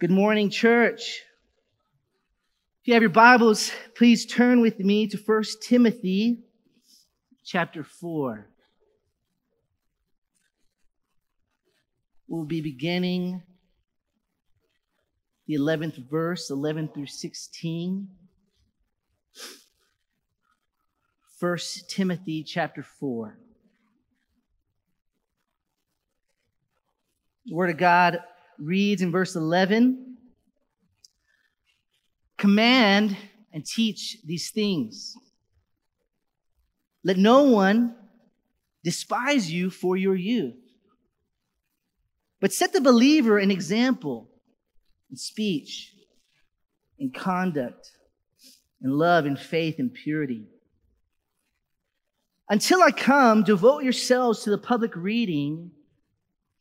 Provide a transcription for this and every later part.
Good morning, church. If you have your Bibles, please turn with me to 1 Timothy chapter 4. We'll be beginning the 11th verse, 11 through 16. 1 Timothy chapter 4. The Word of God reads in verse 11 Command and teach these things. Let no one despise you for your youth, but set the believer an example in speech, in conduct, in love, in faith, in purity. Until I come, devote yourselves to the public reading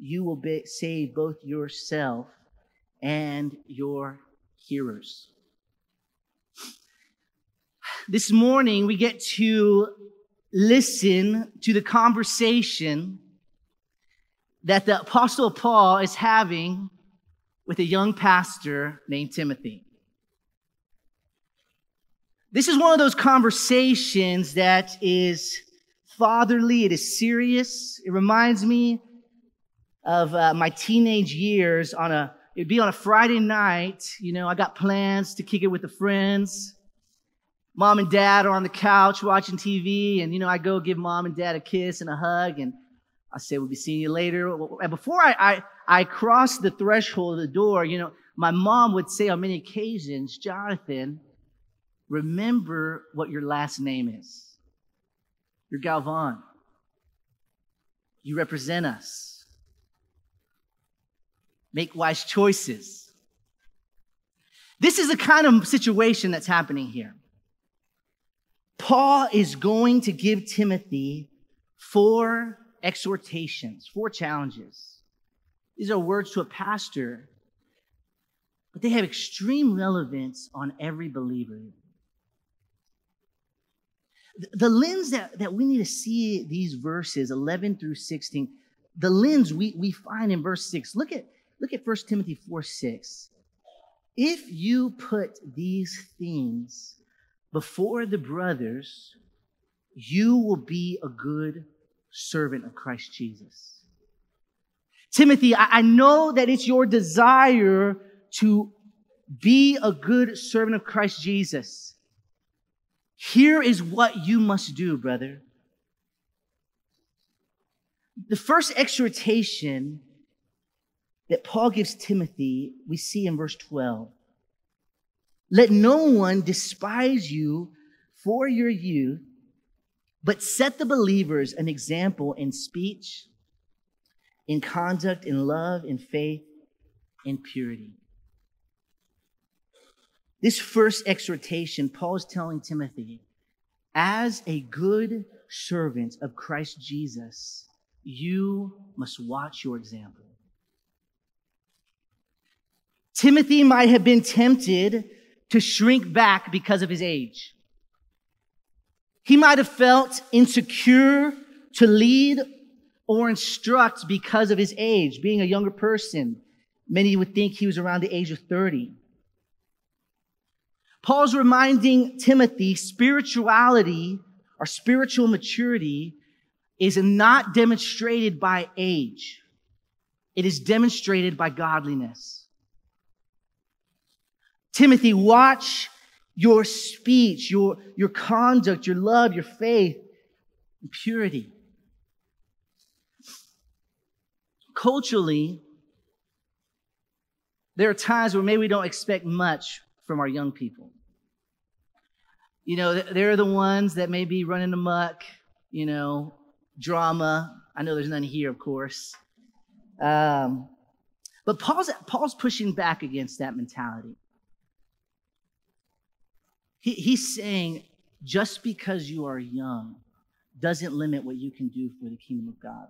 you will be, save both yourself and your hearers. This morning, we get to listen to the conversation that the Apostle Paul is having with a young pastor named Timothy. This is one of those conversations that is fatherly, it is serious. It reminds me of uh, my teenage years on a it'd be on a friday night you know i got plans to kick it with the friends. Mom and dad are on the couch watching tv and you know i go give mom and dad a kiss and a hug and i say we'll be seeing you later. And before i i, I crossed the threshold of the door you know my mom would say on many occasions jonathan remember what your last name is. You're galvan. You represent us Make wise choices. This is the kind of situation that's happening here. Paul is going to give Timothy four exhortations, four challenges. These are words to a pastor, but they have extreme relevance on every believer. The lens that, that we need to see these verses, 11 through 16, the lens we, we find in verse 6. Look at Look at 1 Timothy 4 6. If you put these things before the brothers, you will be a good servant of Christ Jesus. Timothy, I, know that it's your desire to be a good servant of Christ Jesus. Here is what you must do, brother. The first exhortation that Paul gives Timothy, we see in verse 12. Let no one despise you for your youth, but set the believers an example in speech, in conduct, in love, in faith, in purity. This first exhortation, Paul is telling Timothy, as a good servant of Christ Jesus, you must watch your example. Timothy might have been tempted to shrink back because of his age. He might have felt insecure to lead or instruct because of his age, being a younger person. Many would think he was around the age of 30. Paul's reminding Timothy spirituality or spiritual maturity is not demonstrated by age. It is demonstrated by godliness. Timothy, watch your speech, your, your conduct, your love, your faith, and purity. Culturally, there are times where maybe we don't expect much from our young people. You know, they're the ones that may be running amok, you know, drama. I know there's none here, of course. Um, But Paul's, Paul's pushing back against that mentality. He, he's saying just because you are young doesn't limit what you can do for the kingdom of God.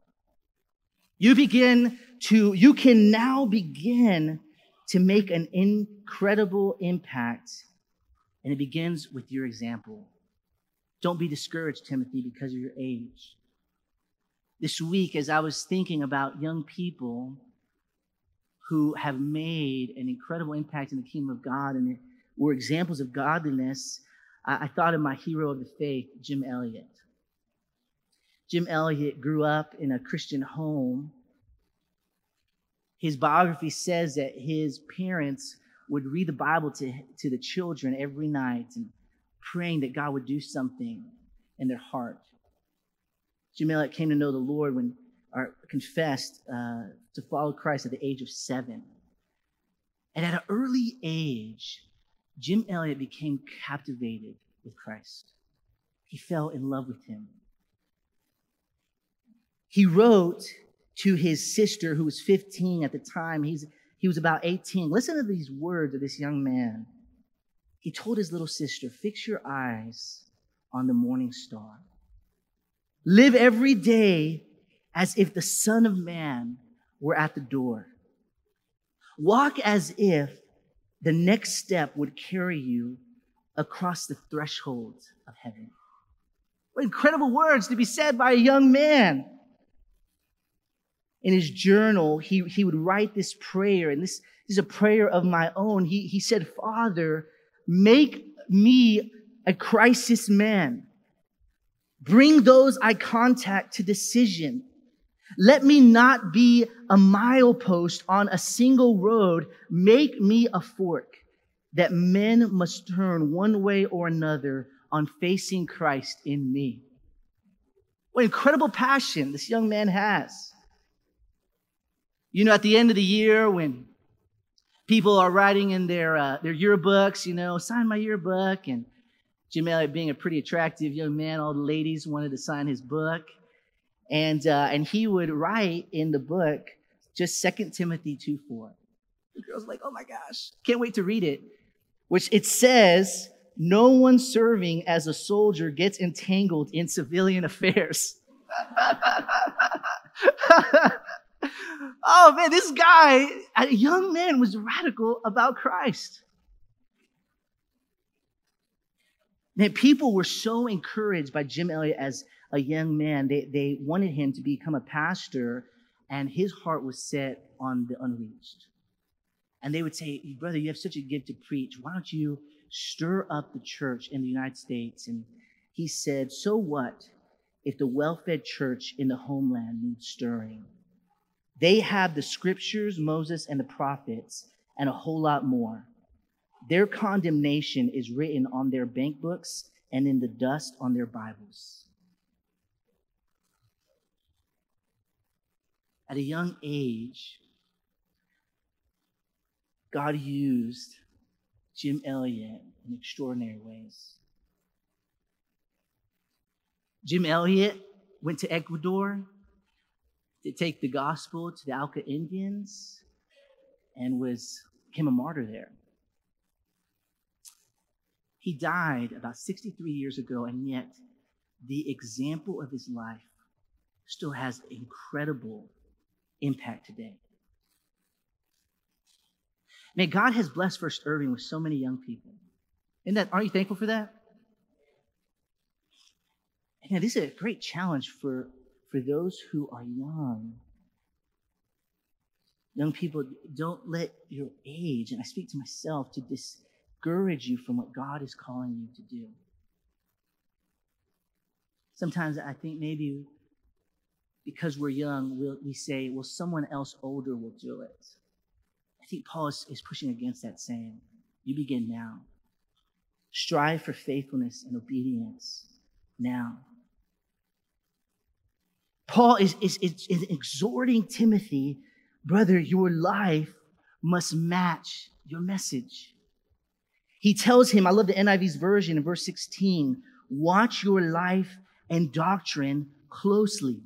You begin to, you can now begin to make an incredible impact, and it begins with your example. Don't be discouraged, Timothy, because of your age. This week, as I was thinking about young people who have made an incredible impact in the kingdom of God and were examples of godliness, I, I thought of my hero of the faith, Jim Elliot. Jim Elliot grew up in a Christian home. His biography says that his parents would read the Bible to, to the children every night and praying that God would do something in their heart. Jim Elliot came to know the Lord when, or confessed uh, to follow Christ at the age of seven. And at an early age, Jim Elliot became captivated with Christ. He fell in love with him. He wrote to his sister, who was 15 at the time. He's, he was about 18. Listen to these words of this young man. He told his little sister, Fix your eyes on the morning star. Live every day as if the Son of Man were at the door. Walk as if the next step would carry you across the threshold of heaven. What incredible words to be said by a young man. In his journal, he, he would write this prayer, and this is a prayer of my own. He, he said, Father, make me a crisis man. Bring those I contact to decision. Let me not be a milepost on a single road. Make me a fork that men must turn one way or another on facing Christ in me. What incredible passion this young man has. You know, at the end of the year, when people are writing in their, uh, their yearbooks, you know, sign my yearbook, and Jim Elliot being a pretty attractive young man, all the ladies wanted to sign his book. And, uh, and he would write in the book just Second Timothy 2 4. The girl's like, oh my gosh, can't wait to read it. Which it says, no one serving as a soldier gets entangled in civilian affairs. oh man, this guy, a young man, was radical about Christ. Man, people were so encouraged by Jim Elliot as a young man. They, they wanted him to become a pastor, and his heart was set on the unreached. And they would say, Brother, you have such a gift to preach. Why don't you stir up the church in the United States? And he said, So what if the well fed church in the homeland needs stirring? They have the scriptures, Moses, and the prophets, and a whole lot more. Their condemnation is written on their bank books and in the dust on their Bibles. At a young age, God used Jim Elliot in extraordinary ways. Jim Elliot went to Ecuador to take the gospel to the Auca Indians and was became a martyr there. He died about 63 years ago, and yet the example of his life still has incredible impact today. May God has blessed First Irving with so many young people. And that aren't you thankful for that? And this is a great challenge for, for those who are young. Young people, don't let your age, and I speak to myself, to discourage you from what God is calling you to do. Sometimes I think maybe because we're young, we'll, we say, well, someone else older will do it. I think Paul is, is pushing against that, saying, you begin now. Strive for faithfulness and obedience now. Paul is, is, is, is exhorting Timothy, brother, your life must match your message. He tells him, I love the NIV's version in verse 16, watch your life and doctrine closely.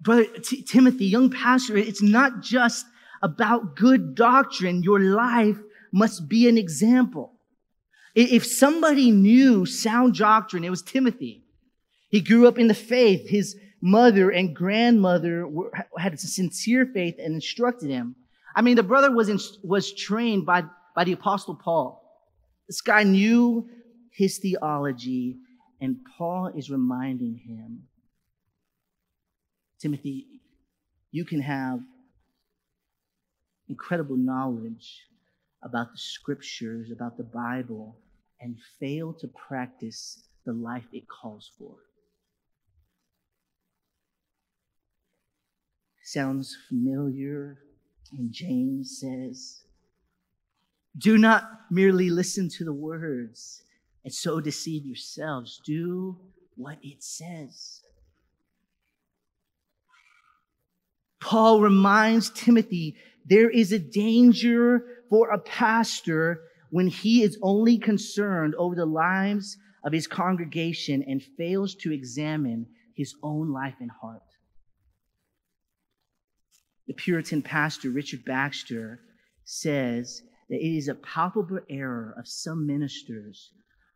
Brother T- Timothy, young pastor, it's not just about good doctrine, your life must be an example. If somebody knew sound doctrine, it was Timothy. He grew up in the faith. His mother and grandmother were, had a sincere faith and instructed him. I mean, the brother was, in, was trained by, by the apostle Paul. This guy knew his theology and Paul is reminding him, Timothy, you can have incredible knowledge about the scriptures, about the Bible, and fail to practice the life it calls for. Sounds familiar, and James says, Do not merely listen to the words and so deceive yourselves. Do what it says. Paul reminds Timothy there is a danger for a pastor when he is only concerned over the lives of his congregation and fails to examine his own life and heart. The Puritan pastor Richard Baxter says that it is a palpable error of some ministers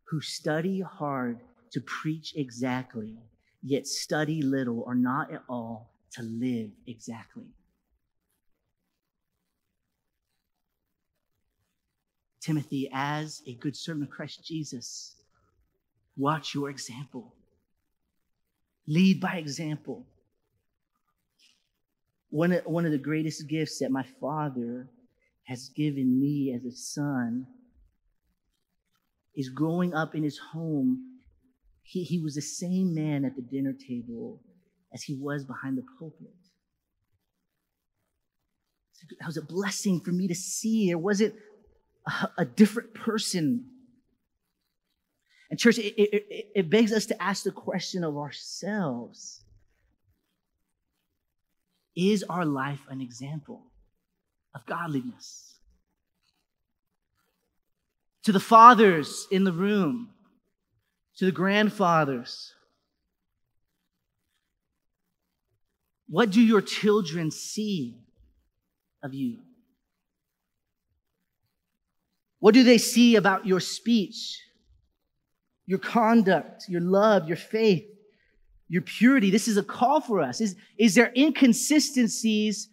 who study hard to preach exactly, yet study little or not at all to live exactly. Timothy, as a good servant of Christ Jesus, watch your example. Lead by example. One of, one of the greatest gifts that my father has given me as a son is growing up in his home, he, he was the same man at the dinner table as he was behind the pulpit. That was a blessing for me to see. There wasn't a, a different person. And, church, it, it, it begs us to ask the question of ourselves Is our life an example of godliness? to the fathers in the room, to the grandfathers. What do your children see of you? What do they see about your speech, your conduct, your love, your faith, your purity? This is a call for us. Is, is there inconsistencies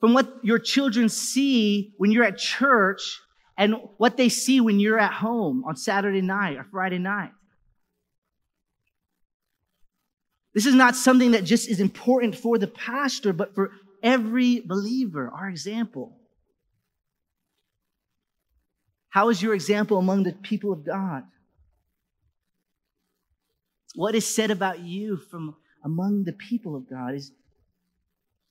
from what your children see when you're at church and what they see when you're at home on Saturday night or Friday night. This is not something that just is important for the pastor, but for every believer, our example. How is your example among the people of God? What is said about you from among the people of God? Is,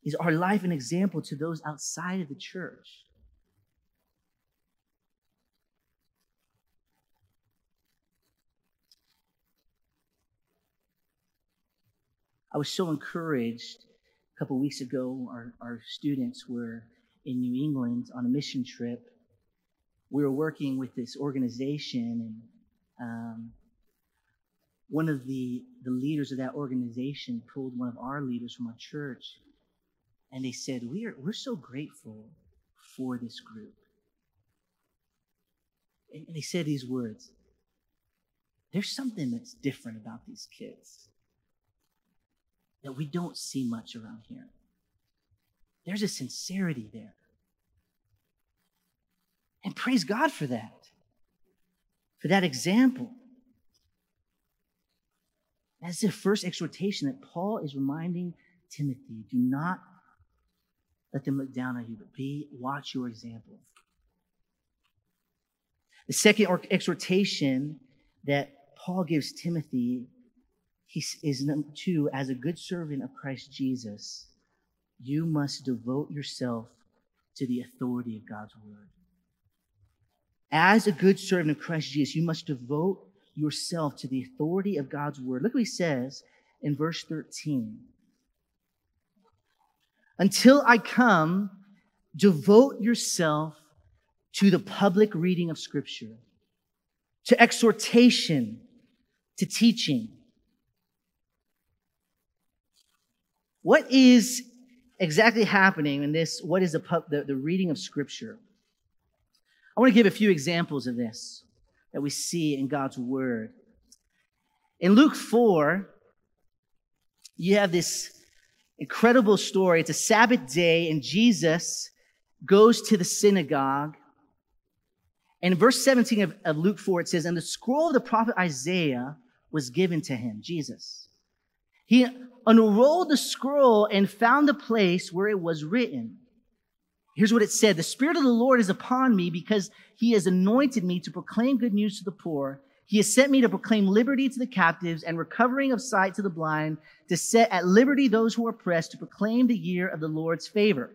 is our life an example to those outside of the church? I was so encouraged a couple weeks ago. Our, our students were in New England on a mission trip. We were working with this organization, and um, one of the, the leaders of that organization pulled one of our leaders from our church, and they said, we are, We're so grateful for this group. And they said these words There's something that's different about these kids that we don't see much around here. There's a sincerity there. And praise God for that, for that example. That's the first exhortation that Paul is reminding Timothy do not let them look down on you, but be, watch your example. The second exhortation that Paul gives Timothy he is number two, as a good servant of Christ Jesus, you must devote yourself to the authority of God's word. As a good servant of Christ Jesus, you must devote yourself to the authority of God's word. Look what he says in verse 13. Until I come, devote yourself to the public reading of Scripture, to exhortation, to teaching. What is exactly happening in this? What is the, the, the reading of Scripture? I want to give a few examples of this that we see in God's Word. In Luke 4, you have this incredible story. It's a Sabbath day, and Jesus goes to the synagogue. And in verse 17 of, of Luke 4, it says, And the scroll of the prophet Isaiah was given to him, Jesus. He unrolled the scroll and found the place where it was written. Here's what it said The Spirit of the Lord is upon me because he has anointed me to proclaim good news to the poor. He has sent me to proclaim liberty to the captives and recovering of sight to the blind, to set at liberty those who are oppressed, to proclaim the year of the Lord's favor.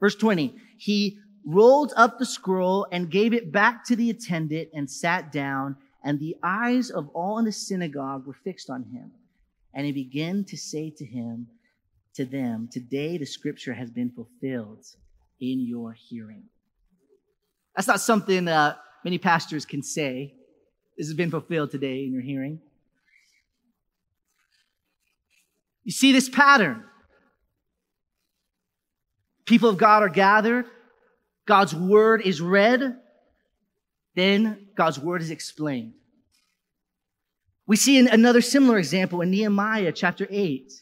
Verse 20, he rolled up the scroll and gave it back to the attendant and sat down, and the eyes of all in the synagogue were fixed on him. And he began to say to him, to them, today the scripture has been fulfilled in your hearing. That's not something that many pastors can say. This has been fulfilled today in your hearing. You see this pattern. People of God are gathered. God's word is read. Then God's word is explained. We see another similar example in Nehemiah chapter 8.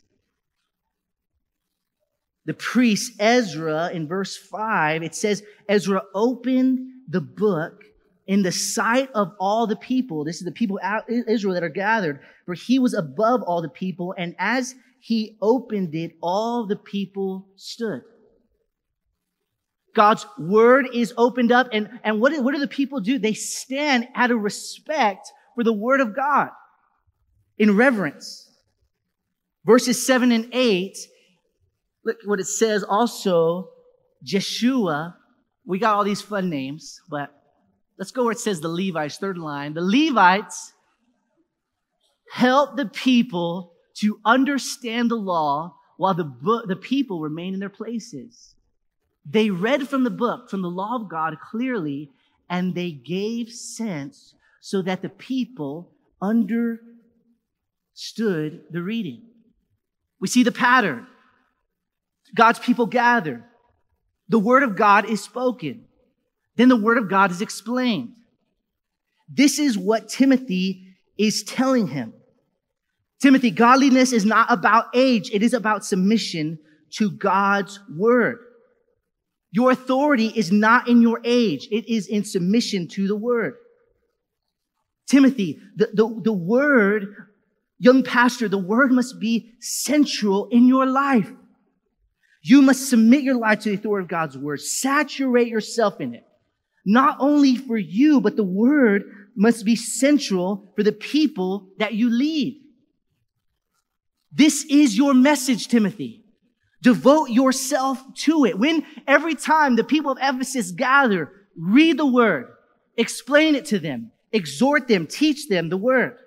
The priest Ezra in verse 5, it says, Ezra opened the book in the sight of all the people. This is the people out Israel that are gathered, for he was above all the people. And as he opened it, all the people stood. God's word is opened up. And, and what, what do the people do? They stand out of respect for the word of God in reverence. Verses 7 and 8, look what it says also, Jeshua. We got all these fun names, but let's go where it says the Levites, third line. The Levites help the people to understand the law while the, book, the people remain in their places. They read from the book, from the law of God clearly, and they gave sense so that the people under stood the reading. We see the pattern. God's people gather. The word of God is spoken. Then the word of God is explained. This is what Timothy is telling him. Timothy, godliness is not about age. It is about submission to God's word. Your authority is not in your age. It is in submission to the word. Timothy, the, the, the word Young pastor, the word must be central in your life. You must submit your life to the authority of God's word. Saturate yourself in it. Not only for you, but the word must be central for the people that you lead. This is your message, Timothy. Devote yourself to it. When every time the people of Ephesus gather, read the word, explain it to them, exhort them, teach them the word.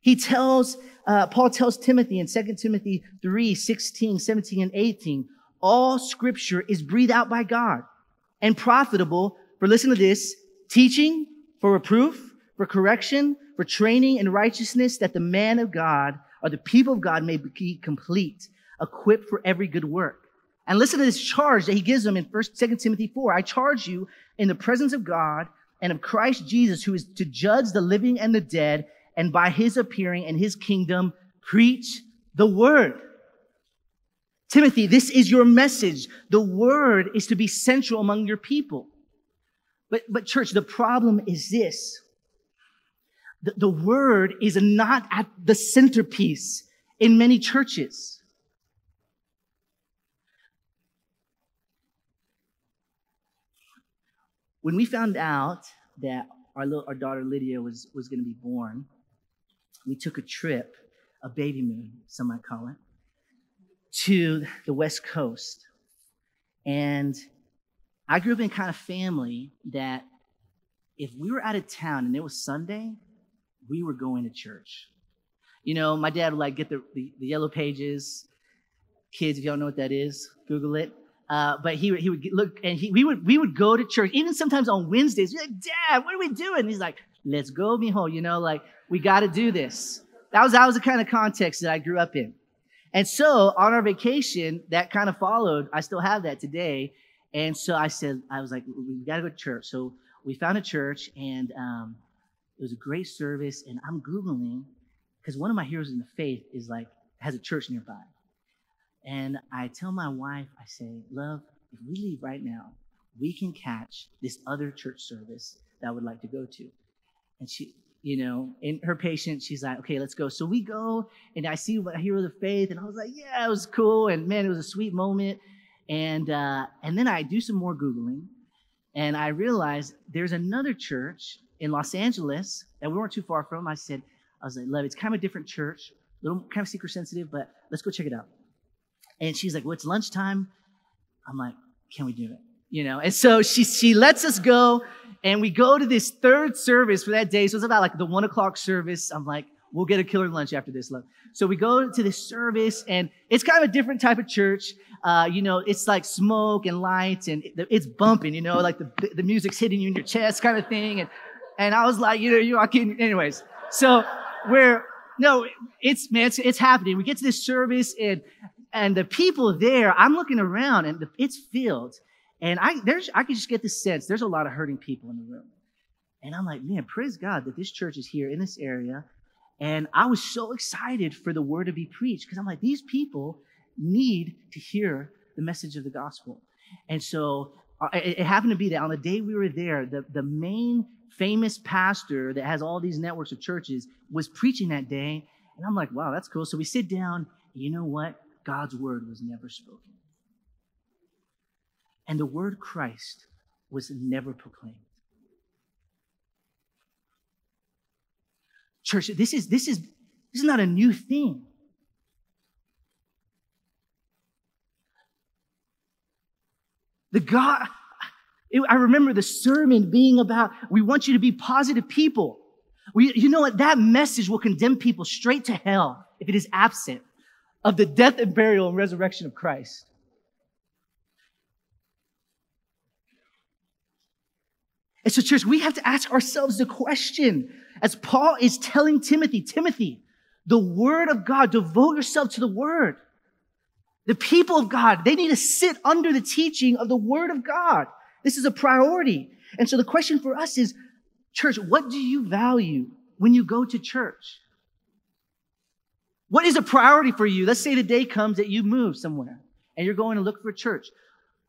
He tells, uh, Paul tells Timothy in 2 Timothy 3, 16, 17, and 18, all scripture is breathed out by God and profitable for, listen to this, teaching, for reproof, for correction, for training in righteousness, that the man of God or the people of God may be complete, equipped for every good work. And listen to this charge that he gives them in 1st, 2 Timothy 4. I charge you in the presence of God and of Christ Jesus, who is to judge the living and the dead, and by his appearing and his kingdom, preach the word. Timothy, this is your message. The word is to be central among your people. But, but church, the problem is this. The, the word is not at the centerpiece in many churches. When we found out that our, little, our daughter Lydia was, was going to be born, we took a trip, a baby moon, some might call it, to the West Coast. And I grew up in kind of family that if we were out of town and it was Sunday, we were going to church. You know, my dad would like get the, the, the yellow pages. Kids, if y'all know what that is, Google it. Uh, but he, he would look and he, we would we would go to church even sometimes on Wednesdays. We're like, Dad, what are we doing? And he's like, Let's go, mijo. You know, like we got to do this. That was that was the kind of context that I grew up in. And so on our vacation, that kind of followed. I still have that today. And so I said, I was like, we got to go to church. So we found a church and um, it was a great service. And I'm Googling because one of my heroes in the faith is like, has a church nearby. And I tell my wife, I say, love, if we leave right now, we can catch this other church service that I would like to go to. And she, you know, in her patience, she's like, okay, let's go. So we go, and I see a hero of the faith, and I was like, yeah, it was cool, and man, it was a sweet moment. And uh, and then I do some more googling, and I realized there's another church in Los Angeles that we weren't too far from. I said, I was like, love, it's kind of a different church, a little kind of seeker sensitive, but let's go check it out. And she's like, well, it's lunchtime. I'm like, can we do it? You know, and so she she lets us go, and we go to this third service for that day. So it's about like the one o'clock service. I'm like, we'll get a killer lunch after this. Love. So we go to this service, and it's kind of a different type of church. Uh, you know, it's like smoke and lights, and it's bumping. You know, like the the music's hitting you in your chest, kind of thing. And and I was like, you know, you are kidding. Anyways, so we're no, it's man, it's, it's happening. We get to this service, and and the people there, I'm looking around, and it's filled. And I, there's, I can just get the sense there's a lot of hurting people in the room. And I'm like, man, praise God that this church is here in this area. And I was so excited for the word to be preached because I'm like, these people need to hear the message of the gospel. And so uh, it, it happened to be that on the day we were there, the, the main famous pastor that has all these networks of churches was preaching that day. And I'm like, wow, that's cool. So we sit down. you know what? God's word was never spoken. And the word Christ was never proclaimed. Church, this is, this is, this is not a new thing. The God, I remember the sermon being about, we want you to be positive people. We, you know what? That message will condemn people straight to hell if it is absent of the death and burial and resurrection of Christ. And so, church, we have to ask ourselves the question as Paul is telling Timothy, Timothy, the word of God, devote yourself to the word. The people of God, they need to sit under the teaching of the word of God. This is a priority. And so the question for us is, church, what do you value when you go to church? What is a priority for you? Let's say the day comes that you move somewhere and you're going to look for a church.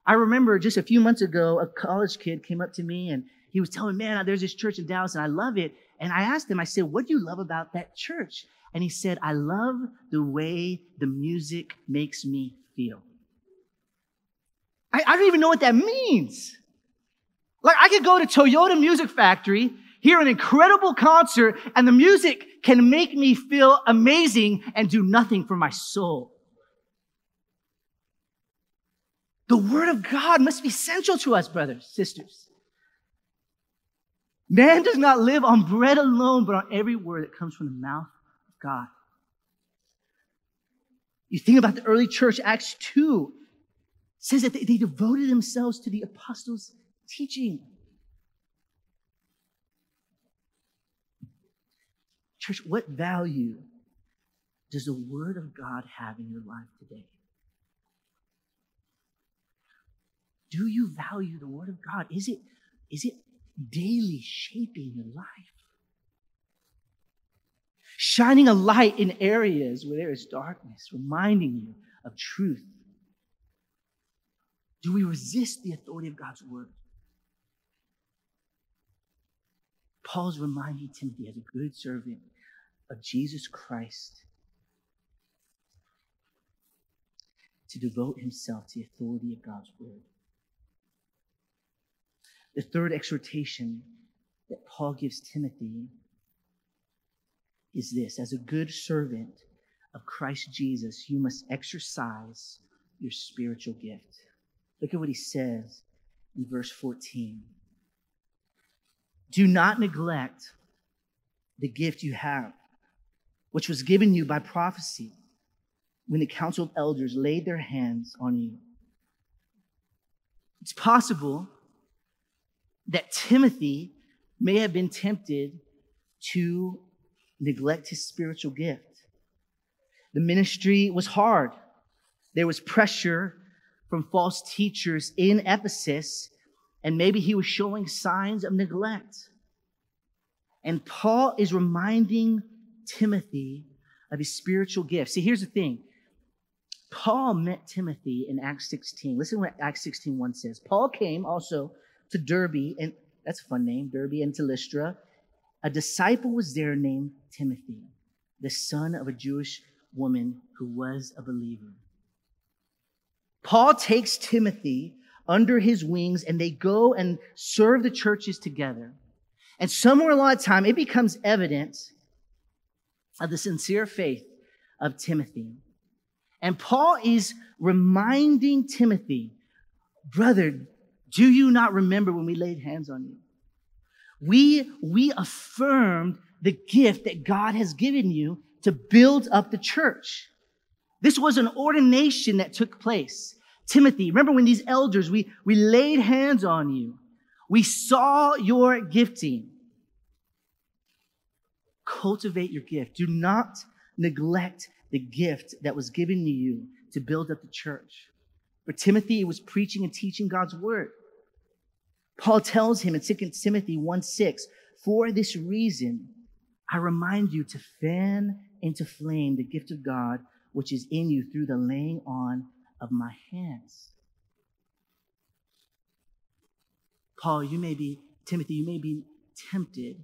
I remember just a few months ago, a college kid came up to me and he was telling me, man, there's this church in Dallas and I love it. And I asked him, I said, what do you love about that church? And he said, I love the way the music makes me feel. I, I don't even know what that means. Like I could go to Toyota Music Factory, hear an incredible concert, and the music can make me feel amazing and do nothing for my soul. The Word of God must be central to us, brothers, sisters. Man does not live on bread alone, but on every word that comes from the mouth of God. You think about the early church, Acts 2 says that they, they devoted themselves to the apostles' teaching. Church, what value does the Word of God have in your life today? Do you value the Word of God? Is it, is it daily shaping your life. Shining a light in areas where there is darkness, reminding you of truth. Do we resist the authority of God's word? Paul's reminding Timothy as a good servant of Jesus Christ to devote himself to the authority of God's word. The third exhortation that Paul gives Timothy is this as a good servant of Christ Jesus, you must exercise your spiritual gift. Look at what he says in verse 14. Do not neglect the gift you have, which was given you by prophecy when the council of elders laid their hands on you. It's possible that Timothy may have been tempted to neglect his spiritual gift. The ministry was hard. There was pressure from false teachers in Ephesus, and maybe he was showing signs of neglect. And Paul is reminding Timothy of his spiritual gift. See, here's the thing. Paul met Timothy in Acts 16. Listen to what Acts 16 1 says. Paul came also to Derbe, and that's a fun name, Derby and to Lystra. A disciple was there named Timothy, the son of a Jewish woman who was a believer. Paul takes Timothy under his wings and they go and serve the churches together. And somewhere along the time, it becomes evident of the sincere faith of Timothy. And Paul is reminding Timothy, brother, do you not remember when we laid hands on you? We, we affirmed the gift that God has given you to build up the church. This was an ordination that took place. Timothy, remember when these elders, we, we laid hands on you. We saw your gifting. Cultivate your gift. Do not neglect the gift that was given to you to build up the church. For Timothy, it was preaching and teaching God's word. Paul tells him in 2 Timothy 1 6, for this reason, I remind you to fan into flame the gift of God which is in you through the laying on of my hands. Paul, you may be, Timothy, you may be tempted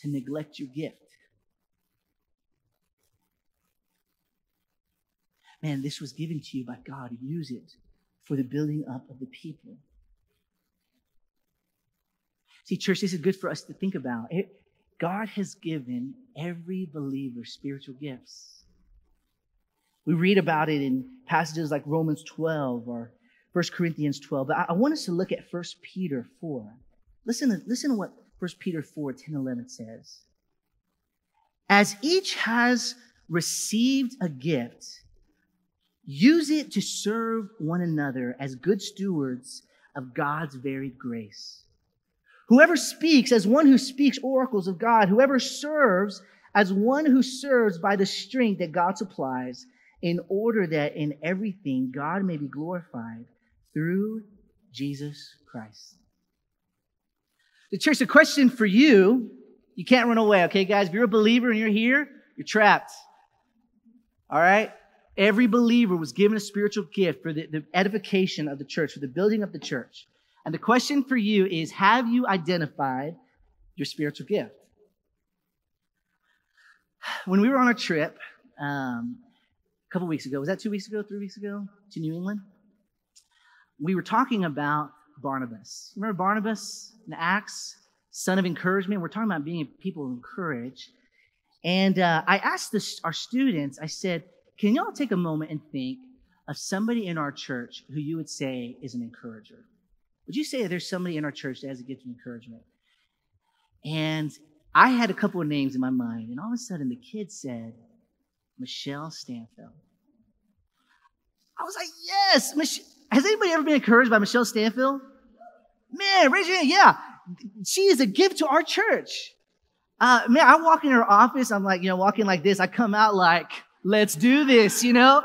to neglect your gift. Man, this was given to you by God. Use it for the building up of the people. See, church, this is good for us to think about. It, God has given every believer spiritual gifts. We read about it in passages like Romans 12 or 1 Corinthians 12. But I, I want us to look at 1 Peter 4. Listen to, listen to what 1 Peter 4, 10, 11 says. As each has received a gift, use it to serve one another as good stewards of God's varied grace. Whoever speaks as one who speaks oracles of God, whoever serves as one who serves by the strength that God supplies, in order that in everything God may be glorified through Jesus Christ. The church, the question for you, you can't run away, okay, guys? If you're a believer and you're here, you're trapped. All right? Every believer was given a spiritual gift for the, the edification of the church, for the building of the church. And the question for you is Have you identified your spiritual gift? When we were on a trip, um, a couple weeks ago. Was that two weeks ago, three weeks ago to New England? We were talking about Barnabas. Remember Barnabas in Acts, son of encouragement? We're talking about being people encouraged. And uh, I asked this, our students, I said, can y'all take a moment and think of somebody in our church who you would say is an encourager? Would you say there's somebody in our church that has a gift of encouragement? And I had a couple of names in my mind, and all of a sudden the kid said, Michelle Stanfield. I was like, yes. Mich- Has anybody ever been encouraged by Michelle Stanfield? Man, raise your hand. Yeah. She is a gift to our church. Uh, man, I walk in her office. I'm like, you know, walking like this. I come out like, let's do this, you know?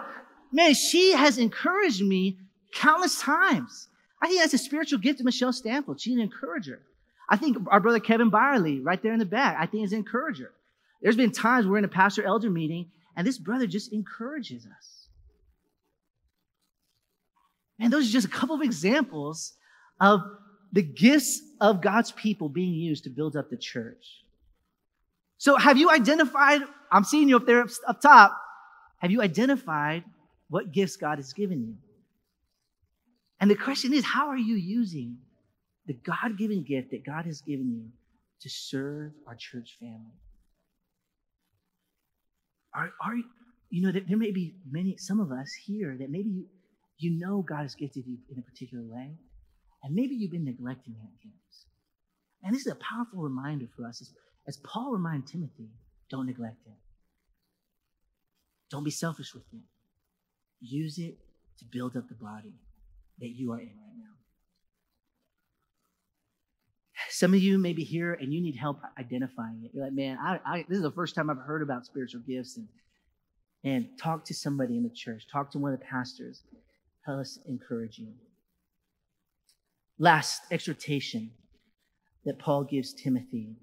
Man, she has encouraged me countless times. I think that's a spiritual gift of Michelle Stanfield. She's an encourager. I think our brother Kevin Byerly, right there in the back, I think is an encourager. There's been times we're in a pastor elder meeting and this brother just encourages us. And those are just a couple of examples of the gifts of God's people being used to build up the church. So have you identified, I'm seeing you up there up top, have you identified what gifts God has given you? And the question is, how are you using the God given gift that God has given you to serve our church family? Are, are you know, there may be many, some of us here that maybe you, you know God has gifted you in a particular way, and maybe you've been neglecting that gift. And this is a powerful reminder for us as, as Paul reminded Timothy, don't neglect it. Don't be selfish with it. Use it to build up the body that you are in right now. Some of you may be here and you need help identifying it. You're like, man, I, I, this is the first time I've heard about spiritual gifts. And And talk to somebody in the church, talk to one of the pastors. Tell us encourage you. Last exhortation that Paul gives Timothy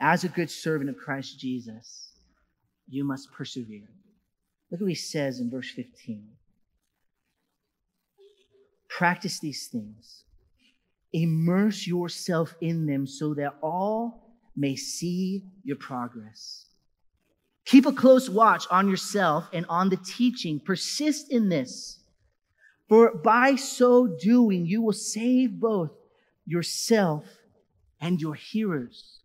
as a good servant of Christ Jesus, you must persevere. Look what he says in verse 15. Practice these things, immerse yourself in them so that all may see your progress. Keep a close watch on yourself and on the teaching. Persist in this, for by so doing, you will save both yourself and your hearers.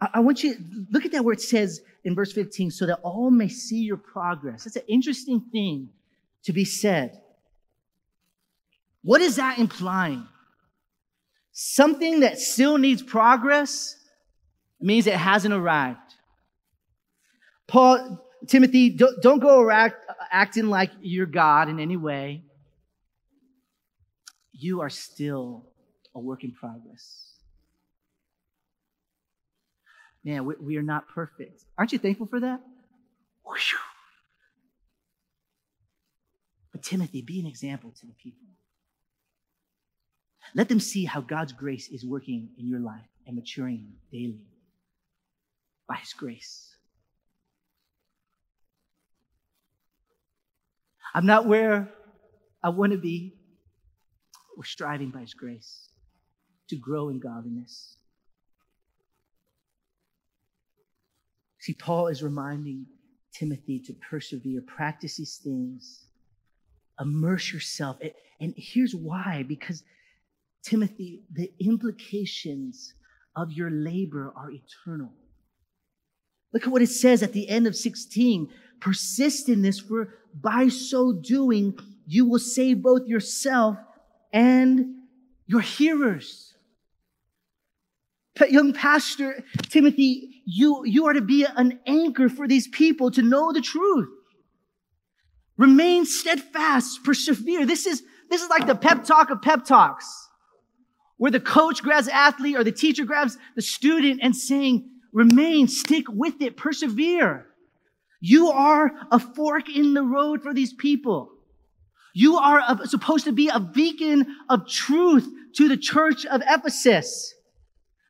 I, want you look at that where it says in verse 15, so that all may see your progress. That's an interesting thing to be said. What is that implying? Something that still needs progress means it hasn't arrived. Paul, Timothy, don't, don't go around acting like you're God in any way. You are still a work in progress. Man, we, we are not perfect. Aren't you thankful for that? But Timothy, be an example to the people. Let them see how God's grace is working in your life and maturing daily by His grace. I'm not where I want to be. We're striving by His grace to grow in godliness. See, Paul is reminding Timothy to persevere, practice these things, immerse yourself. And here's why because Timothy, the implications of your labor are eternal. Look at what it says at the end of 16. Persist in this, for by so doing, you will save both yourself and your hearers. But Young pastor Timothy, you, you are to be an anchor for these people to know the truth. Remain steadfast, persevere. This is, this is like the pep talk of pep talks where the coach grabs the athlete or the teacher grabs the student and saying, remain, stick with it, persevere. You are a fork in the road for these people. You are a, supposed to be a beacon of truth to the church of Ephesus.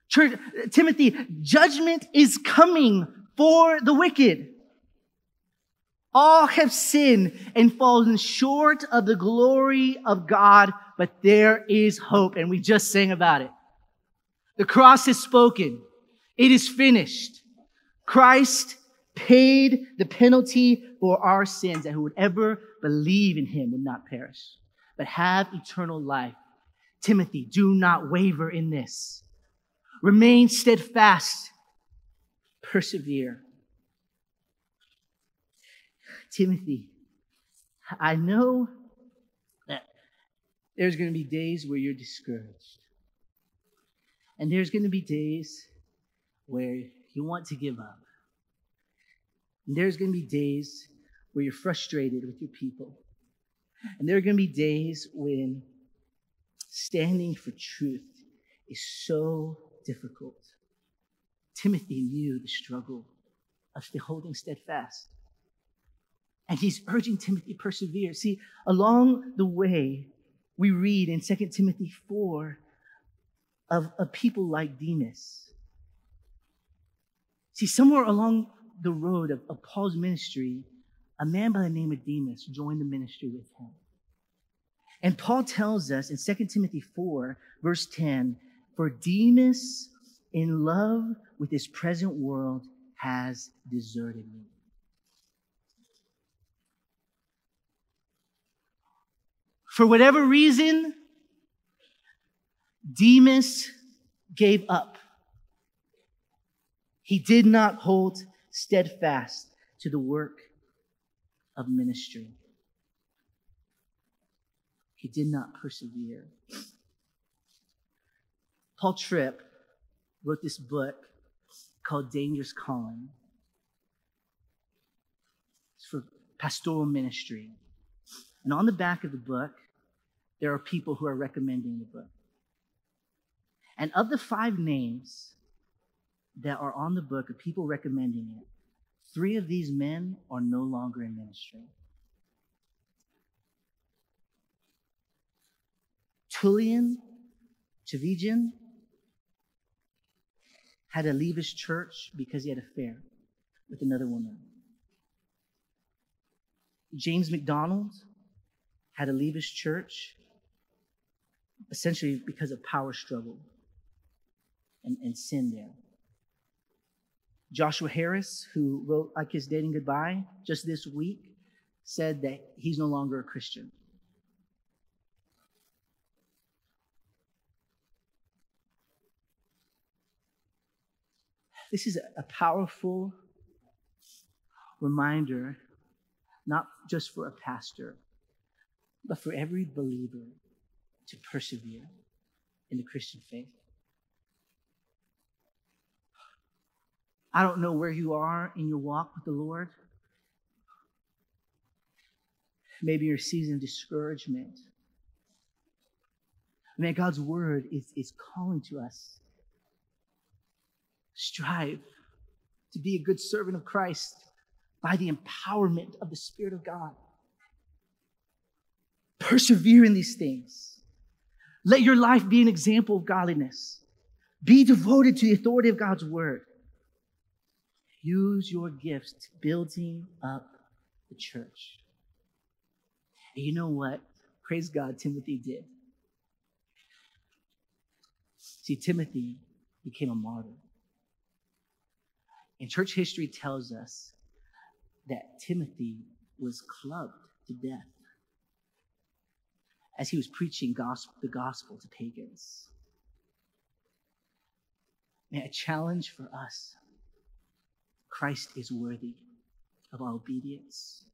Church, Timothy, judgment is coming for the wicked. All have sinned and fallen short of the glory of God, but there is hope. And we just sang about it. The cross is spoken. It is finished. Christ paid the penalty for our sins, and who would ever believe in him would not perish, but have eternal life. Timothy, do not waver in this. Remain steadfast. Persevere. Timothy, I know that there's going to be days where you're discouraged. And there's going to be days where you want to give up. And there's going to be days where you're frustrated with your people. And there are going to be days when standing for truth is so difficult. Timothy knew the struggle of holding steadfast. And he's urging Timothy to persevere. See, along the way, we read in 2 Timothy 4 of, of people like Demas. See, somewhere along the road of, of Paul's ministry, a man by the name of Demas joined the ministry with him. And Paul tells us in 2 Timothy 4, verse 10, for Demas, in love with this present world, has deserted me. For whatever reason, Demas gave up. He did not hold steadfast to the work of ministry. He did not persevere. Paul Tripp wrote this book called Dangerous Calling. It's for pastoral ministry. And on the back of the book, there are people who are recommending the book. And of the five names that are on the book of people recommending it, Three of these men are no longer in ministry. Tullian Tchividjian had to leave his church because he had an affair with another woman. James MacDonald had to leave his church essentially because of power struggle and, and sin there. Joshua Harris, who wrote I Kiss Dating Goodbye just this week, said that he's no longer a Christian. This is a powerful reminder, not just for a pastor, but for every believer to persevere in the Christian faith. I don't know where you are in your walk with the Lord. Maybe you're a season of discouragement. Man, God's word is, is calling to us. Strive to be a good servant of Christ by the empowerment of the Spirit of God. Persevere in these things. Let your life be an example of godliness. Be devoted to the authority of God's word. Use your gifts to building up the church. And you know what? Praise God, Timothy did. See, Timothy became a martyr. And church history tells us that Timothy was clubbed to death as he was preaching gospel, the gospel to pagans. Man, a challenge for us Christ is worthy of our obedience.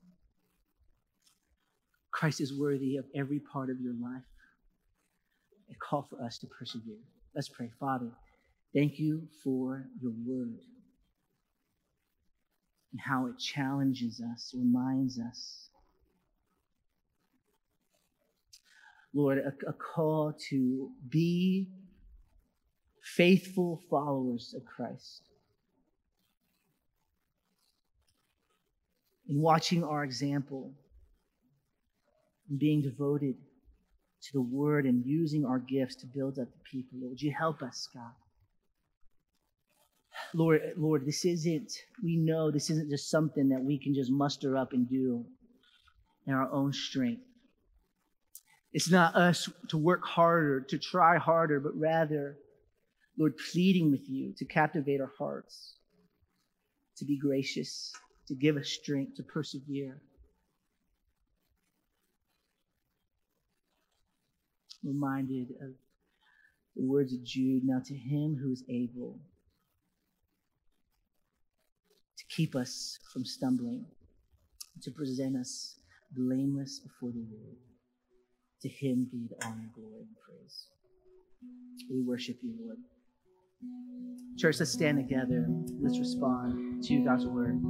Christ is worthy of every part of your life. A call for us to persevere. Let's pray. Father, thank you for your word and how it challenges us, reminds us. Lord, a, a call to be faithful followers of Christ. in watching our example, in being devoted to the word and using our gifts to build up the people. Lord, would you help us, God? Lord, Lord, this isn't, we know this isn't just something that we can just muster up and do in our own strength. It's not us to work harder, to try harder, but rather, Lord, pleading with you to captivate our hearts, to be gracious, to give us strength to persevere. Reminded of the words of Jude now to him who is able to keep us from stumbling, to present us blameless before the Lord. To him be the honor, glory, and praise. We worship you, Lord. Church, let's stand together. Let's respond to God's word.